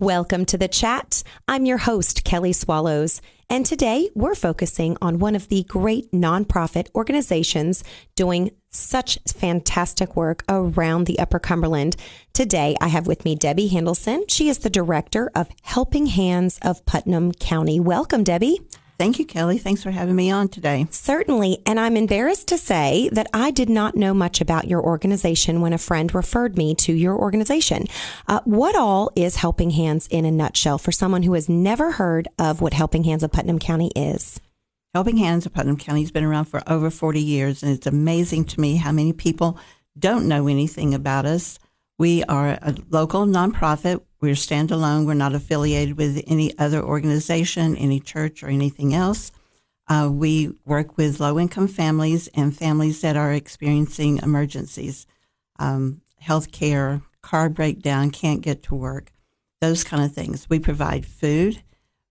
Welcome to the chat. I'm your host, Kelly Swallows, and today we're focusing on one of the great nonprofit organizations doing such fantastic work around the Upper Cumberland. Today I have with me Debbie Handelson. She is the director of Helping Hands of Putnam County. Welcome, Debbie. Thank you, Kelly. Thanks for having me on today. Certainly. And I'm embarrassed to say that I did not know much about your organization when a friend referred me to your organization. Uh, what all is Helping Hands in a nutshell for someone who has never heard of what Helping Hands of Putnam County is? Helping Hands of Putnam County has been around for over 40 years, and it's amazing to me how many people don't know anything about us. We are a local nonprofit. We're standalone. We're not affiliated with any other organization, any church, or anything else. Uh, we work with low income families and families that are experiencing emergencies, um, health care, car breakdown, can't get to work, those kind of things. We provide food.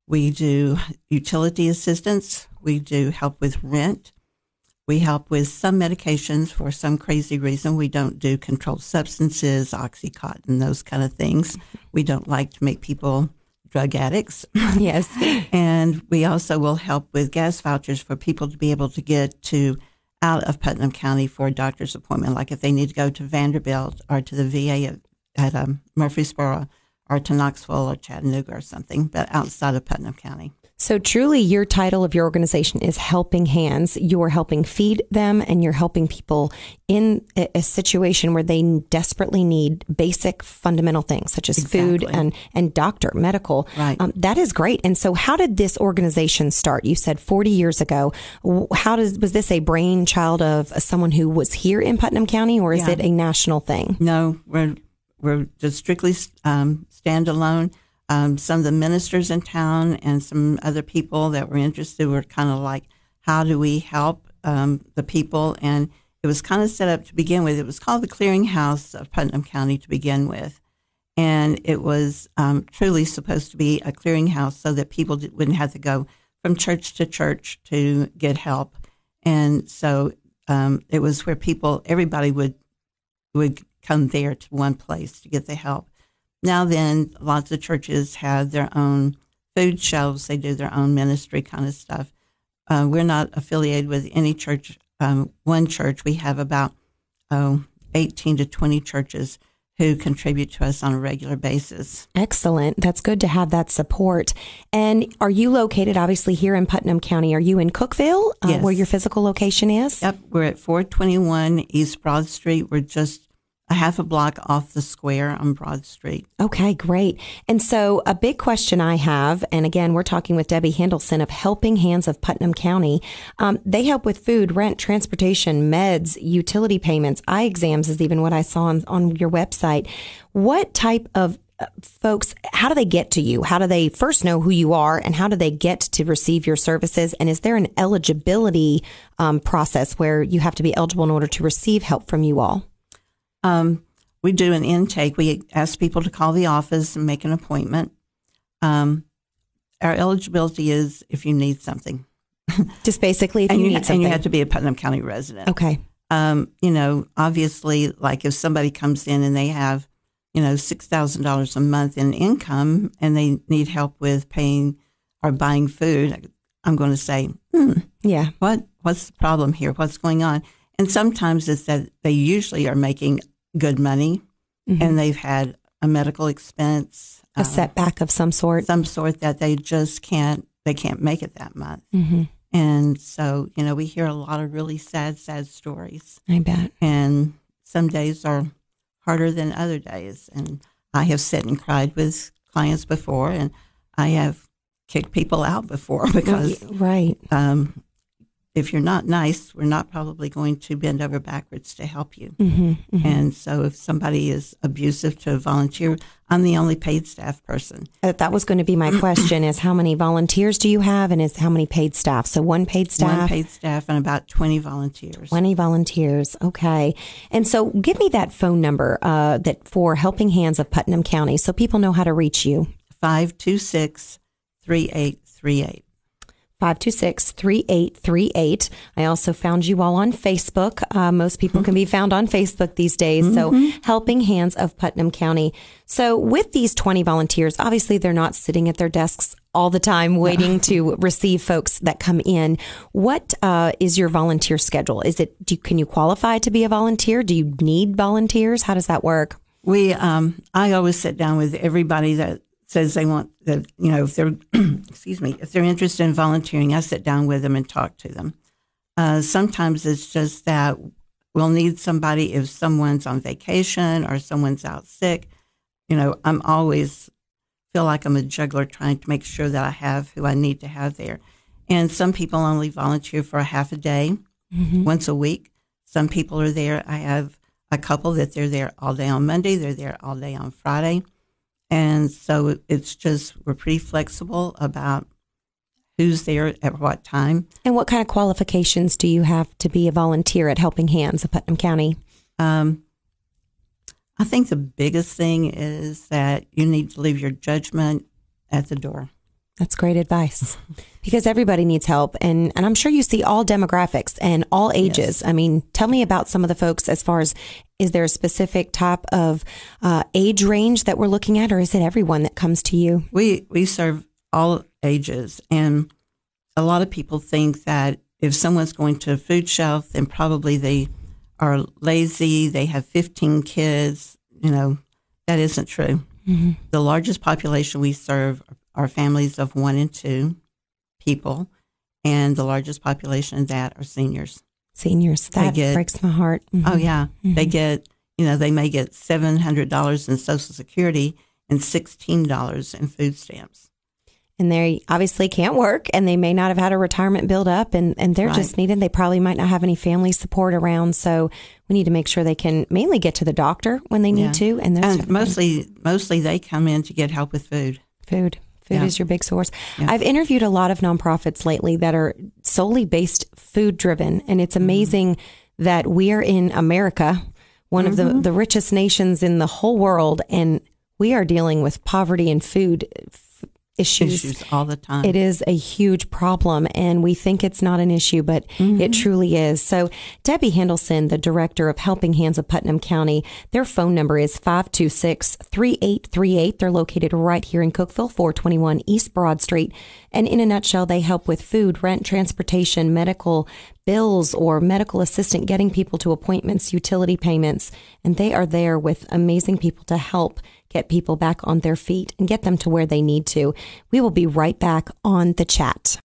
We do utility assistance. We do help with rent. We help with some medications for some crazy reason. We don't do controlled substances, Oxycontin, those kind of things. We don't like to make people drug addicts. Yes. and we also will help with gas vouchers for people to be able to get to out of Putnam County for a doctor's appointment, like if they need to go to Vanderbilt or to the VA at, at um, Murfreesboro or to Knoxville or Chattanooga or something, but outside of Putnam County. So truly your title of your organization is helping hands. You're helping feed them and you're helping people in a, a situation where they desperately need basic fundamental things such as Exactly. food and, and doctor, medical. Right. Um, that is great. And so how did this organization start? You said 40 years ago. How does, was this a brainchild of someone who was here in Putnam County or is Yeah. it a national thing? No, we're we're just strictly um, standalone. Um, some of the ministers in town and some other people that were interested were kind of like, how do we help um, the people? And it was kind of set up to begin with. It was called the Clearinghouse of Putnam County to begin with. And it was um, truly supposed to be a clearinghouse so that people wouldn't have to go from church to church to get help. And so um, it was where people, everybody would would come there to one place to get the help. Now then, lots of churches have their own food shelves. They do their own ministry kind of stuff. Uh, we're not affiliated with any church. Um, one church, we have about oh, 18 to 20 churches who contribute to us on a regular basis. Excellent. That's good to have that support. And are you located obviously here in Putnam County? Are you in Cookeville, uh, Yes. where your physical location is? Yep, we're at 421 East Broad Street. We're just a half a block off the square on Broad Street. Okay, great. And so, a big question I have, and again, we're talking with Debbie Hendelson of Helping Hands of Putnam County. Um, they help with food, rent, transportation, meds, utility payments, eye exams is even what I saw on, on your website. What type of uh, folks, how do they get to you? How do they first know who you are and how do they get to receive your services? And is there an eligibility um, process where you have to be eligible in order to receive help from you all? Um, we do an intake. We ask people to call the office and make an appointment. Um, our eligibility is if you need something, Just basically if and you you, need and you have to be a Putnam County resident. okay. Um, you know, obviously, like if somebody comes in and they have, you know, six thousand dollars a month in income, and they need help with paying or buying food, I'm going to say, hmm, Yeah. what what's the problem here? What's going on? And sometimes it's that they usually are making good money Mhm. and they've had a medical expense, a um, setback of some sort. some sort that they just can't they can't make it that month. hmm And so, you know, we hear a lot of really sad, sad stories. I bet. And some days are harder than other days. And I have sat and cried with clients before, and I have kicked people out before because right. um, if you're not nice, we're not probably going to bend over backwards to help you. hmm And so if somebody is abusive to a volunteer, I'm the only paid staff person. Uh, that was going to be my question: is how many volunteers do you have, and is how many paid staff? So one paid staff, One paid staff and about 20 volunteers. twenty volunteers. Okay, and so give me that phone number uh, that for Helping Hands of Putnam County, so people know how to reach you. 526 3838. 526 3838. I also found you all on Facebook. Uh, most people can be found on Facebook these days. Mm-hmm. So, Helping Hands of Putnam County. So, with these 20 volunteers, obviously they're not sitting at their desks all the time waiting to receive folks that come in. What uh, is your volunteer schedule? Is it, do, can you qualify to be a volunteer? Do you need volunteers? How does that work? We, um, I always sit down with everybody that says they want that, you know, if they're, excuse me, if they're interested in volunteering, I sit down with them and talk to them. Uh, sometimes it's just that we'll need somebody if someone's on vacation or someone's out sick. You know, I'm always feel like I'm a juggler trying to make sure that I have who I need to have there. And some people only volunteer for a half a day, mm-hmm. once a week. Some people are there. I have a couple that they're there all day on Monday, they're there all day on Friday. And so it's just, we're pretty flexible about who's there at what time. And what kind of qualifications do you have to be a volunteer at Helping Hands of Putnam County? Um, I think the biggest thing is that you need to leave your judgment at the door. That's great advice because everybody needs help. And, and I'm sure you see all demographics and all ages. Yes. I mean, tell me about some of the folks as far as is there a specific type of uh, age range that we're looking at, or is it everyone that comes to you? We, we serve all ages. And a lot of people think that if someone's going to a food shelf, then probably they are lazy, they have 15 kids. You know, that isn't true. Mm-hmm. The largest population we serve are families of one and two people, and the largest population of that are seniors. Seniors, that get, breaks my heart. Mm-hmm. Oh, yeah. Mm-hmm. They get, you know, they may get $700 in Social Security and $16 in food stamps and they obviously can't work and they may not have had a retirement build up and, and they're right. just needed. They probably might not have any family support around. So we need to make sure they can mainly get to the doctor when they need yeah. to. And, and mostly, mostly they come in to get help with food. Food. Food yeah. is your big source. Yeah. I've interviewed a lot of nonprofits lately that are solely based food driven. And it's mm-hmm. amazing mm-hmm. that we are in America, one mm-hmm. of the, mm-hmm. the richest nations in the whole world. And we are dealing with poverty and food issues. issues all the time. It is a huge problem, and we think it's not an issue, but mm-hmm. it truly is. So, Debbie Hendelson, the director of Helping Hands of Putnam County, their phone number is 526 3838. They're located right here in Cookeville, 421 East Broad Street. And in a nutshell, they help with food, rent, transportation, medical bills, or medical assistant getting people to appointments, utility payments. And they are there with amazing people to help get people back on their feet and get them to where they need to. We will be right back on the chat.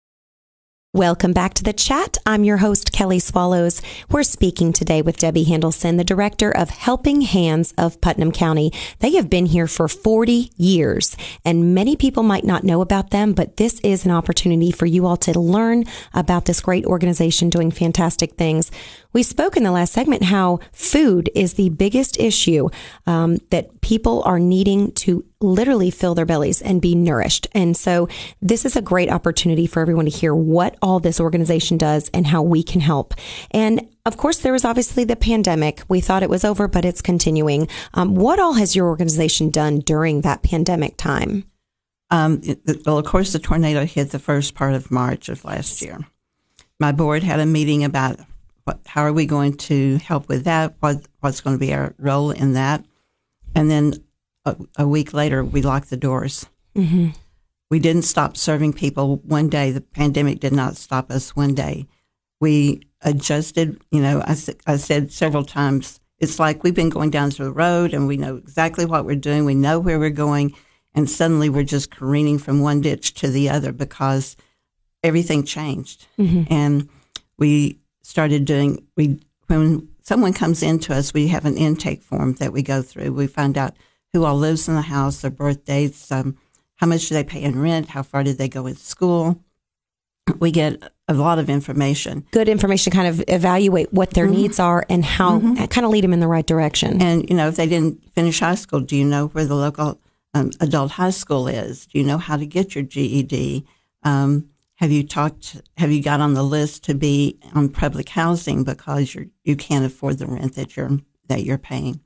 Welcome back to the chat. I'm your host, Kelly Swallows. We're speaking today with Debbie Hendelson, the director of Helping Hands of Putnam County. They have been here for 40 years, and many people might not know about them, but this is an opportunity for you all to learn about this great organization doing fantastic things. We spoke in the last segment how food is the biggest issue um, that people are needing to literally fill their bellies and be nourished. And so this is a great opportunity for everyone to hear what all this organization does and how we can help. And of course, there was obviously the pandemic. We thought it was over, but it's continuing. Um, what all has your organization done during that pandemic time? Um, well, of course, the tornado hit the first part of March of last year. My board had a meeting about what, how are we going to help with that? What, what's going to be our role in that? And then a, a week later, we locked the doors. Mm-hmm. We didn't stop serving people one day. The pandemic did not stop us one day. We adjusted, you know, I, I said several times, it's like we've been going down to the road and we know exactly what we're doing. We know where we're going. And suddenly we're just careening from one ditch to the other because everything changed. Mm-hmm. And we started doing we when someone comes into us, we have an intake form that we go through. We find out who all lives in the house, their birth dates, um, how much do they pay in rent, how far did they go in school. We get a lot of information. Good information, kind of evaluate what their mm-hmm. needs are and how mm-hmm. kind of lead them in the right direction. And you know, if they didn't finish high school, do you know where the local um, adult high school is? Do you know how to get your GED? Um, have you talked? Have you got on the list to be on public housing because you you can't afford the rent that you're that you're paying?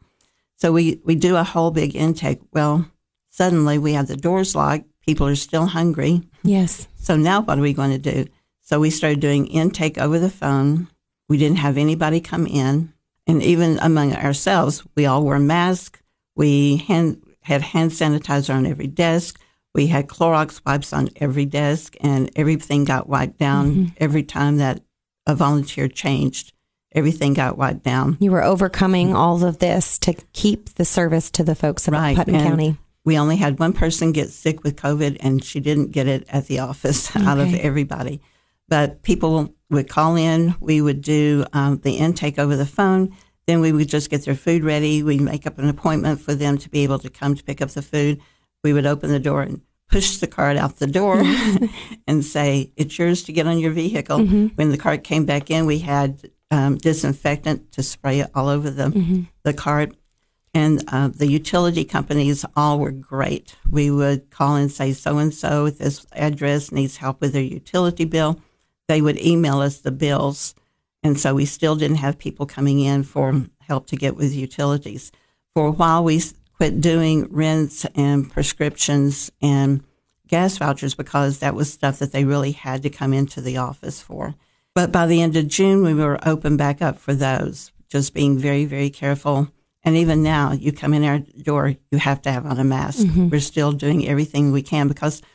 So we we do a whole big intake. Well, suddenly we have the doors locked. People are still hungry. Yes. So now what are we going to do? So we started doing intake over the phone. We didn't have anybody come in. And even among ourselves, we all wore masks. We hand, had hand sanitizer on every desk. We had Clorox wipes on every desk, and everything got wiped down mm-hmm. every time that a volunteer changed. Everything got wiped down. You were overcoming all of this to keep the service to the folks of right. Putnam and County. We only had one person get sick with COVID, and she didn't get it at the office okay. out of everybody. But people would call in. We would do um, the intake over the phone. Then we would just get their food ready. We'd make up an appointment for them to be able to come to pick up the food. We would open the door and push the cart out the door and say, It's yours to get on your vehicle. Mm-hmm. When the cart came back in, we had um, disinfectant to spray it all over the, mm-hmm. the cart. And uh, the utility companies all were great. We would call and say, So and so this address needs help with their utility bill. They would email us the bills and so we still didn't have people coming in for help to get with utilities. For a while, we quit doing rents and prescriptions and gas vouchers because that was stuff that they really had to come into the office for. But by the end of June, we were open back up for those, just being very, very careful. And even now, you come in our door, you have to have on a mask. Mm-hmm. We're still doing everything we can because –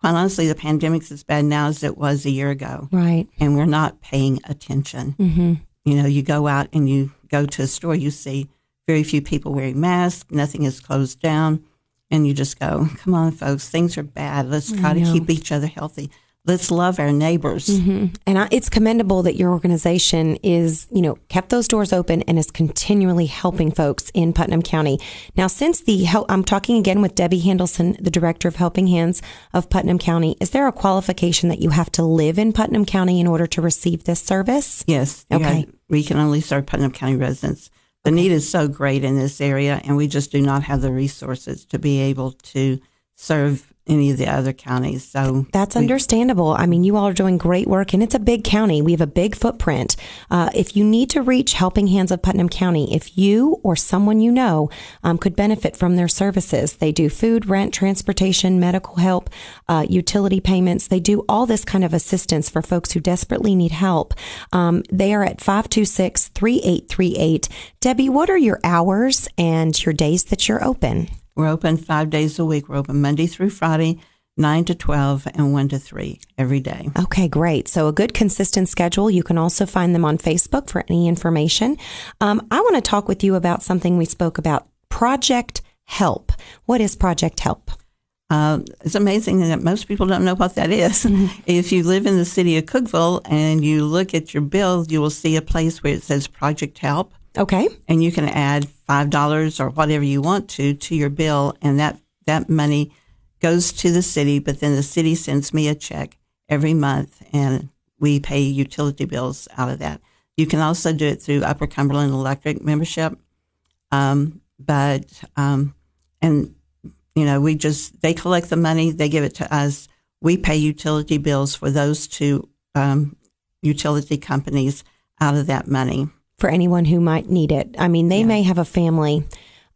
quite honestly, the pandemic's as bad now as it was a year ago. Right. And we're not paying attention. Mm-hmm. You know, you go out and you go to a store, you see very few people wearing masks, nothing is closed down. And you just go, come on, folks, things are bad. Let's try to keep each other healthy let's love our neighbors. Mm-hmm. And I, it's commendable that your organization is, you know, kept those doors open and is continually helping folks in Putnam County. Now, since the help, I'm talking again with Debbie Handelson, the director of Helping Hands of Putnam County. Is there a qualification that you have to live in Putnam County in order to receive this service? Yes. Okay. we can only serve Putnam County residents. The need is so great in this area, and we just do not have the resources to be able to serve any of the other counties. So that's understandable. I mean, you all are doing great work, and it's a big county. We have a big footprint. Uh, if you need to reach Helping Hands of Putnam County, if you or someone you know um, could benefit from their services, they do food, rent, transportation, medical help, uh, utility payments. They do all this kind of assistance for folks who desperately need help. Um, they are at 526 3838. Debbie, what are your hours and your days that you're open? We're open five days a week. We're open Monday through Friday, 9 to 12 and 1 to 3 every day. Okay, great. So a good consistent schedule. You can also find them on Facebook for any information. Um, I want to talk with you about something we spoke about Project Help. What is Project Help? Uh, it's amazing that most people don't know what that is. Mm-hmm. If you live in the city of Cookeville and you look at your bill, you will see a place where it says Project Help. Okay. And you can add five dollars or whatever you want to to your bill, and that that money goes to the city. But then the city sends me a check every month, and we pay utility bills out of that. You can also do it through Upper Cumberland Electric membership, um, but um, and you know we just they collect the money, they give it to us. We pay utility bills for those two um, utility companies out of that money for anyone who might need it. I mean, they yeah. may have a family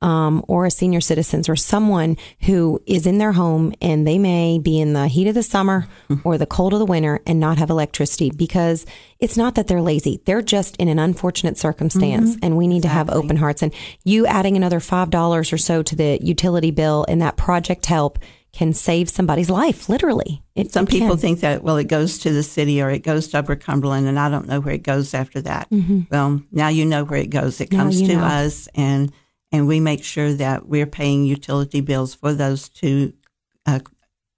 um, or a senior citizens or someone who is in their home and they may be in the heat of the summer mm-hmm. or the cold of the winter and not have electricity because it's not that they're lazy. They're just in an unfortunate circumstance mm-hmm. and we need exactly. to have open hearts. And you adding another $5 or so to the utility bill and that project help can save somebody's life, literally. It, Some it people think that, well, it goes to the city or it goes to Upper Cumberland, and I don't know where it goes after that. Mm-hmm. Well, now you know where it goes. It comes to know. us, and and we make sure that we're paying utility bills for those two uh,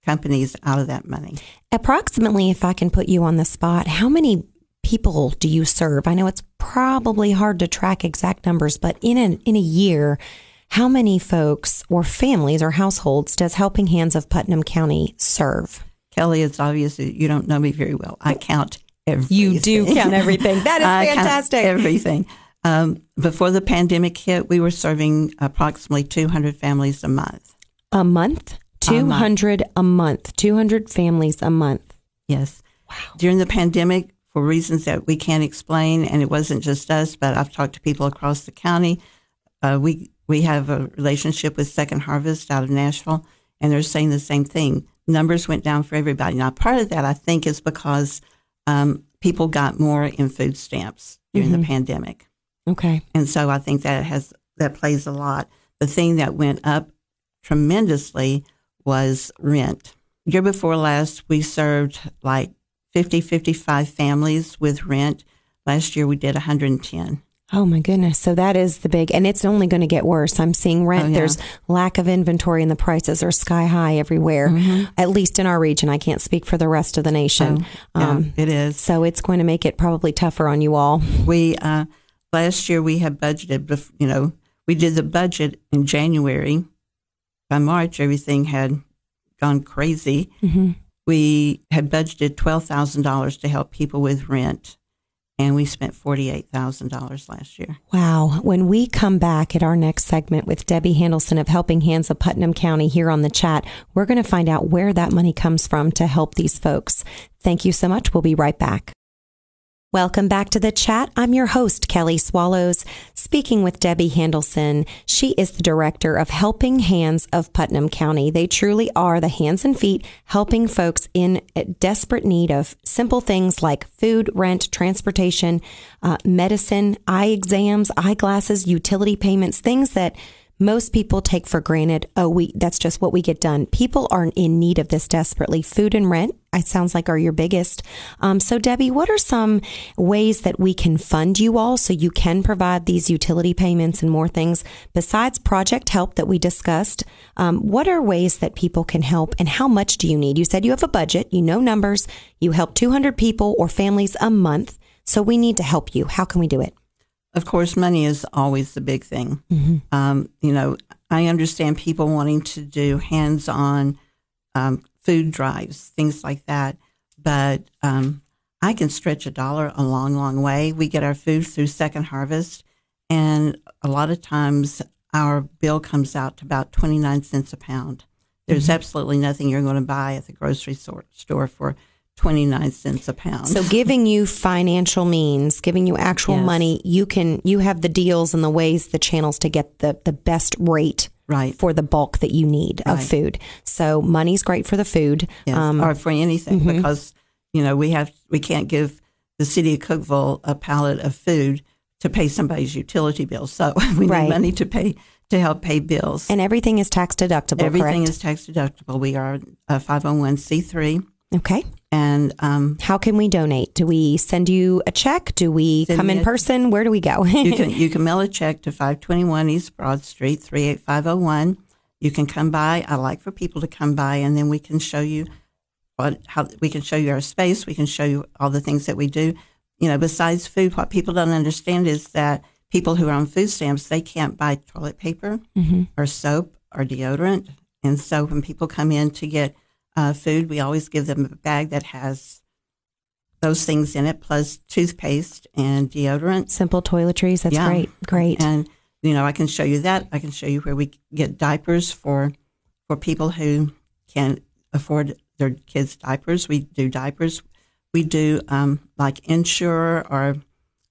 companies out of that money. Approximately, if I can put you on the spot, how many people do you serve? I know it's probably hard to track exact numbers, but in a, in a year, how many folks or families or households does Helping Hands of Putnam County serve? Kelly, it's obvious that you don't know me very well. I count everything. You do count everything. That is fantastic. everything. Um, before the pandemic hit, we were serving approximately 200 families a month. A month? 200 a month. a month. 200 families a month. Yes. Wow. During the pandemic, for reasons that we can't explain, and it wasn't just us, but I've talked to people across the county, uh, we we have a relationship with Second Harvest out of Nashville, and they're saying the same thing. Numbers went down for everybody. Now, part of that, I think, is because um, people got more in food stamps during Mhm. the pandemic. Okay. And so I think that has that plays a lot. The thing that went up tremendously was rent. Year before last, we served like 50, 55 families with rent. Last year, we did 110. Oh my goodness. So that is the big, and it's only going to get worse. I'm seeing rent. Oh, yeah. There's lack of inventory and the prices are sky high everywhere, Mm-hmm. at least in our region. I can't speak for the rest of the nation. Oh, yeah, um, it is. so it's going to make it probably tougher on you all. We uh, last year we had budgeted. You know, we did the budget in January. By March, everything had gone crazy. hmm We had budgeted twelve thousand dollars to help people with rent, and we spent forty eight thousand dollars last year. Wow. When we come back at our next segment with Debbie Handelson of Helping Hands of Putnam County here on the chat, we're going to find out where that money comes from to help these folks. Thank you so much. We'll be right back. Welcome back to the chat. I'm your host, Kelly Swallows, speaking with Debbie Handelson. She is the director of Helping Hands of Putnam County. They truly are the hands and feet helping folks in desperate need of simple things like food, rent, transportation, uh, medicine, eye exams, eyeglasses, utility payments, things that most people take for granted. Oh, we that's just what we get done. People are in need of this desperately. Food and rent, it sounds like are your biggest. Um, so, Debbie, what are some ways that we can fund you all so you can provide these utility payments and more things besides project help that we discussed? Um, what are ways that people can help, and how much do you need? You said you have a budget, you know numbers, you help 200 people or families a month. So we need to help you. How can we do it? Of course, money is always the big thing. Mm-hmm. Um, you know, I understand people wanting to do hands on um, food drives, things like that. But um, I can stretch a dollar a long, long way. We get our food through Second Harvest, and a lot of times our bill comes out to about 29 cents a pound. There's absolutely nothing you're going to buy at the grocery store for 29 cents a pound. So giving you financial means, giving you actual yes. money, you can you have the deals and the ways the channels to get the the best rate right. for the bulk that you need right. of food. So money's great for the food yes. um, or for anything mm-hmm. because you know we have we can't give the city of Cookeville a pallet of food to pay somebody's utility bill. So we right. need money to pay to help pay bills. And everything is tax deductible. Everything correct? is tax deductible. We are uh, a 501c3 okay. and um, How can we donate? Do we send you a check? Do we come in a- person? Where do we go? you can you can mail a check to five twenty one East Broad Street three eight five zero one. You can come by. I like for people to come by, and then we can show you what how we can show you our space. We can show you all the things that we do. You know, besides food, what people don't understand is that people who are on food stamps they can't buy toilet paper Mhm. or soap or deodorant, and so when people come in to get uh, food, we always give them a bag that has those things in it, plus toothpaste and deodorant. Simple toiletries. That's Yeah. great. Great. And you know, I can show you that. I can show you where we get diapers for for people who can't afford their kids' diapers. We do diapers. We do um, like Ensure or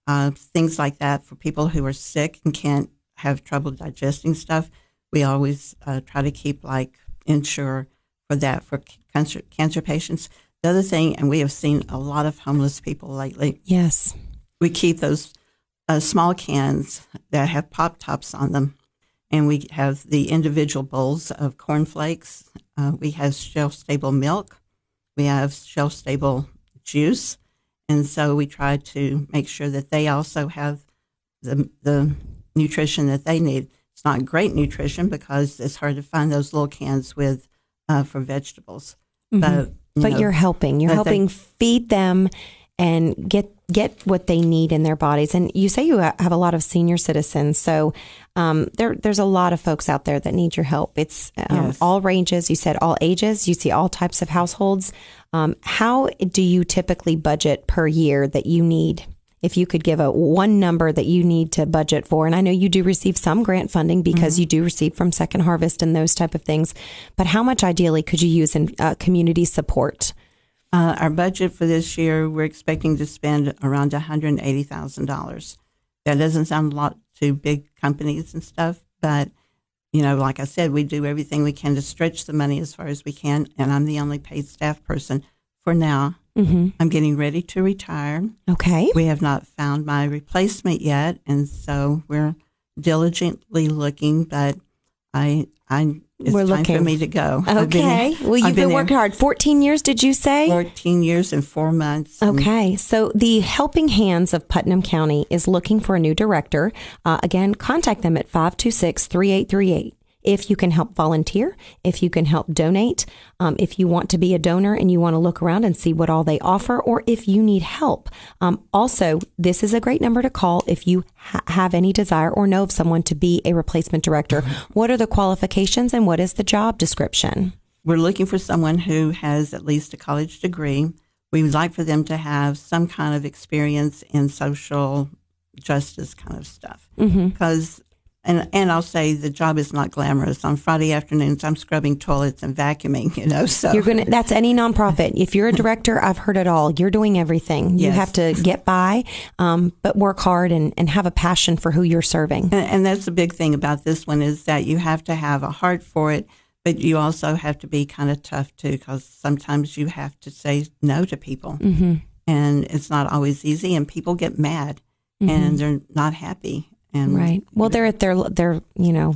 uh, things like that for people who are sick and can't have trouble digesting stuff. We always uh, try to keep like Ensure for that for cancer cancer patients. The other thing, and we have seen a lot of homeless people lately yes. we keep those uh, small cans that have pop tops on them, and we have the individual bowls of cornflakes. Uh, we have shelf stable milk. We have shelf stable juice, and so we try to make sure that they also have the the nutrition that they need. It's not great nutrition because it's hard to find those little cans with uh, for vegetables, Mhm. but you but know, you're helping. You're that they- helping feed them and get get what they need in their bodies. And you say you have a lot of senior citizens, so um, there there's a lot of folks out there that need your help. It's um, Yes. all ranges. You said all ages. You see all types of households. Um, how do you typically budget per year that you need? If you could give a one number that you need to budget for, and I know you do receive some grant funding because you do receive from Second Harvest and those type of things, but how much ideally could you use in uh, community support? Uh, our budget for this year, we're expecting to spend around $180,000. That doesn't sound a lot to big companies and stuff, but you know, like I said, we do everything we can to stretch the money as far as we can, and I'm the only paid staff person for now Mm-hmm. I'm getting ready to retire. Okay. We have not found my replacement yet, and so we're diligently looking. But I, I, it's We're time for me to go. I've been- Okay. well, you've I've been, there working hard. 14 years, did you say? 14 years and four months. Okay, so the Helping Hands of Putnam County is looking for a new director. Uh, again, contact them at 526 3838. If you can help volunteer, if you can help donate, um, if you want to be a donor and you want to look around and see what all they offer, or if you need help. Um, also, this is a great number to call if you ha- have any desire or know of someone to be a replacement director. What are the qualifications and what is the job description? We're looking for someone who has at least a college degree. We would like for them to have some kind of experience in social justice kind of stuff. Mm-hmm. Because, and, and I'll say the job is not glamorous. On Friday afternoons, I'm scrubbing toilets and vacuuming, you know, so. You're gonna. That's any nonprofit. If you're a director, I've heard it all. You're doing everything. You Yes. have to get by, um, but work hard and, and have a passion for who you're serving. And, and that's the big thing about this one is that you have to have a heart for it, but you also have to be kind of tough too, because sometimes you have to say no to people, Mm-hmm. and it's not always easy, and people get mad and they're not happy. And Right. Well, they're at their their you know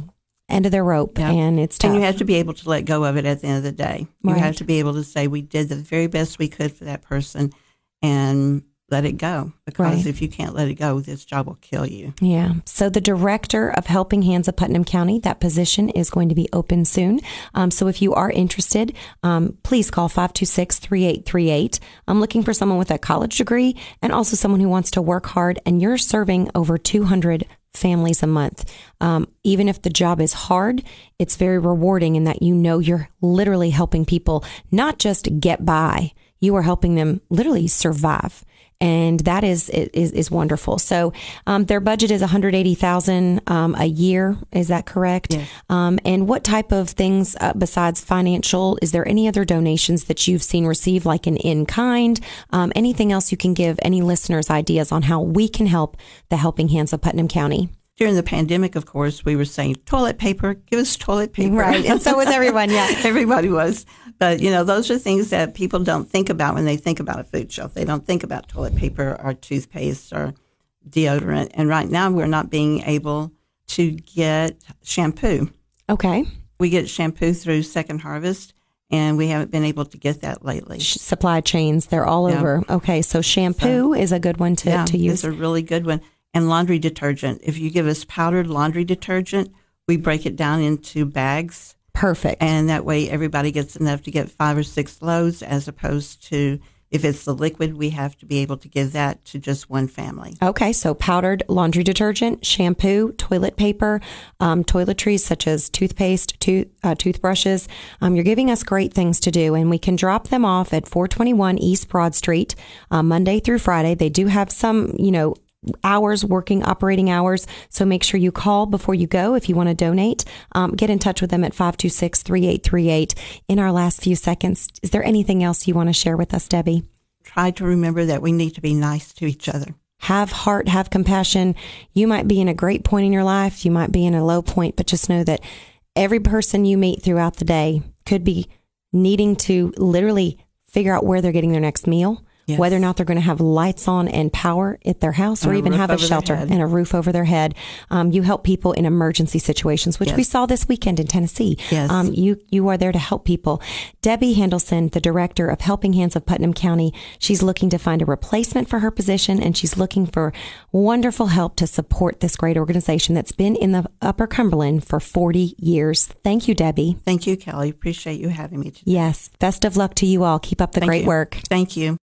end of their rope, Yeah. and it's tough. And you have to be able to let go of it at the end of the day. You Right. have to be able to say, we did the very best we could for that person and let it go. Because Right. if you can't let it go, this job will kill you. Yeah. So the director of Helping Hands of Putnam County, that position is going to be open soon. Um, so if you are interested, um, please call 526-3838. I'm looking for someone with a college degree and also someone who wants to work hard and you're serving over 200 families a month. Um, even if the job is hard, it's very rewarding in that you know you're literally helping people not just get by, you are helping them literally survive and that is is, is wonderful. So um, their budget is one hundred eighty thousand um, a year. Is that correct? Yes. Um, and what type of things uh, besides financial? Is there any other donations that you've seen receive, like an in kind? Um, anything else you can give any listeners ideas on how we can help the Helping Hands of Putnam County? During the pandemic, of course, we were saying toilet paper, give us toilet paper. Right, and so was everyone. Yeah. Everybody was. But, you know, those are things that people don't think about when they think about a food shelf. They don't think about toilet paper or toothpaste or deodorant. And right now, we're not being able to get shampoo. Okay. We get shampoo through Second Harvest, and we haven't been able to get that lately. Supply chains, they're all Yeah. over. Okay, so shampoo is a good one to, yeah, to use. It's a really good one. And laundry detergent. If you give us powdered laundry detergent, we break it down into bags Perfect. and that way everybody gets enough to get five or six loads as opposed to if it's the liquid we have to be able to give that to just one family Okay, so powdered laundry detergent, shampoo, toilet paper, um, toiletries such as toothpaste, tooth, uh, toothbrushes. Um, you're giving us great things to do, and we can drop them off at 421 East Broad Street, uh, Monday through Friday. They do have some, you know, hours working operating hours. So make sure you call before you go if you want to donate. Um, get in touch with them at 526-3838 in our last few seconds is there anything else you want to share with us debbie? Try to remember that we need to be nice to each other. Have heart, have compassion. You might be in a great point in your life, you might be in a low point, but just know that every person you meet throughout the day could be needing to literally figure out where they're getting their next meal. Yes. Whether or not they're going to have lights on and power at their house, or a even have a shelter and a roof over their head, um, you help people in emergency situations, which we saw this weekend in Tennessee. Yes. Um, you you are there to help people. Debbie Handelson, the director of Helping Hands of Putnam County, she's looking to find a replacement for her position, and she's looking for wonderful help to support this great organization that's been in the Upper Cumberland for 40 years. Thank you, Debbie. thank you kelly appreciate you having me today Yes, best of luck to you all. Keep up the Thank great you. work. thank you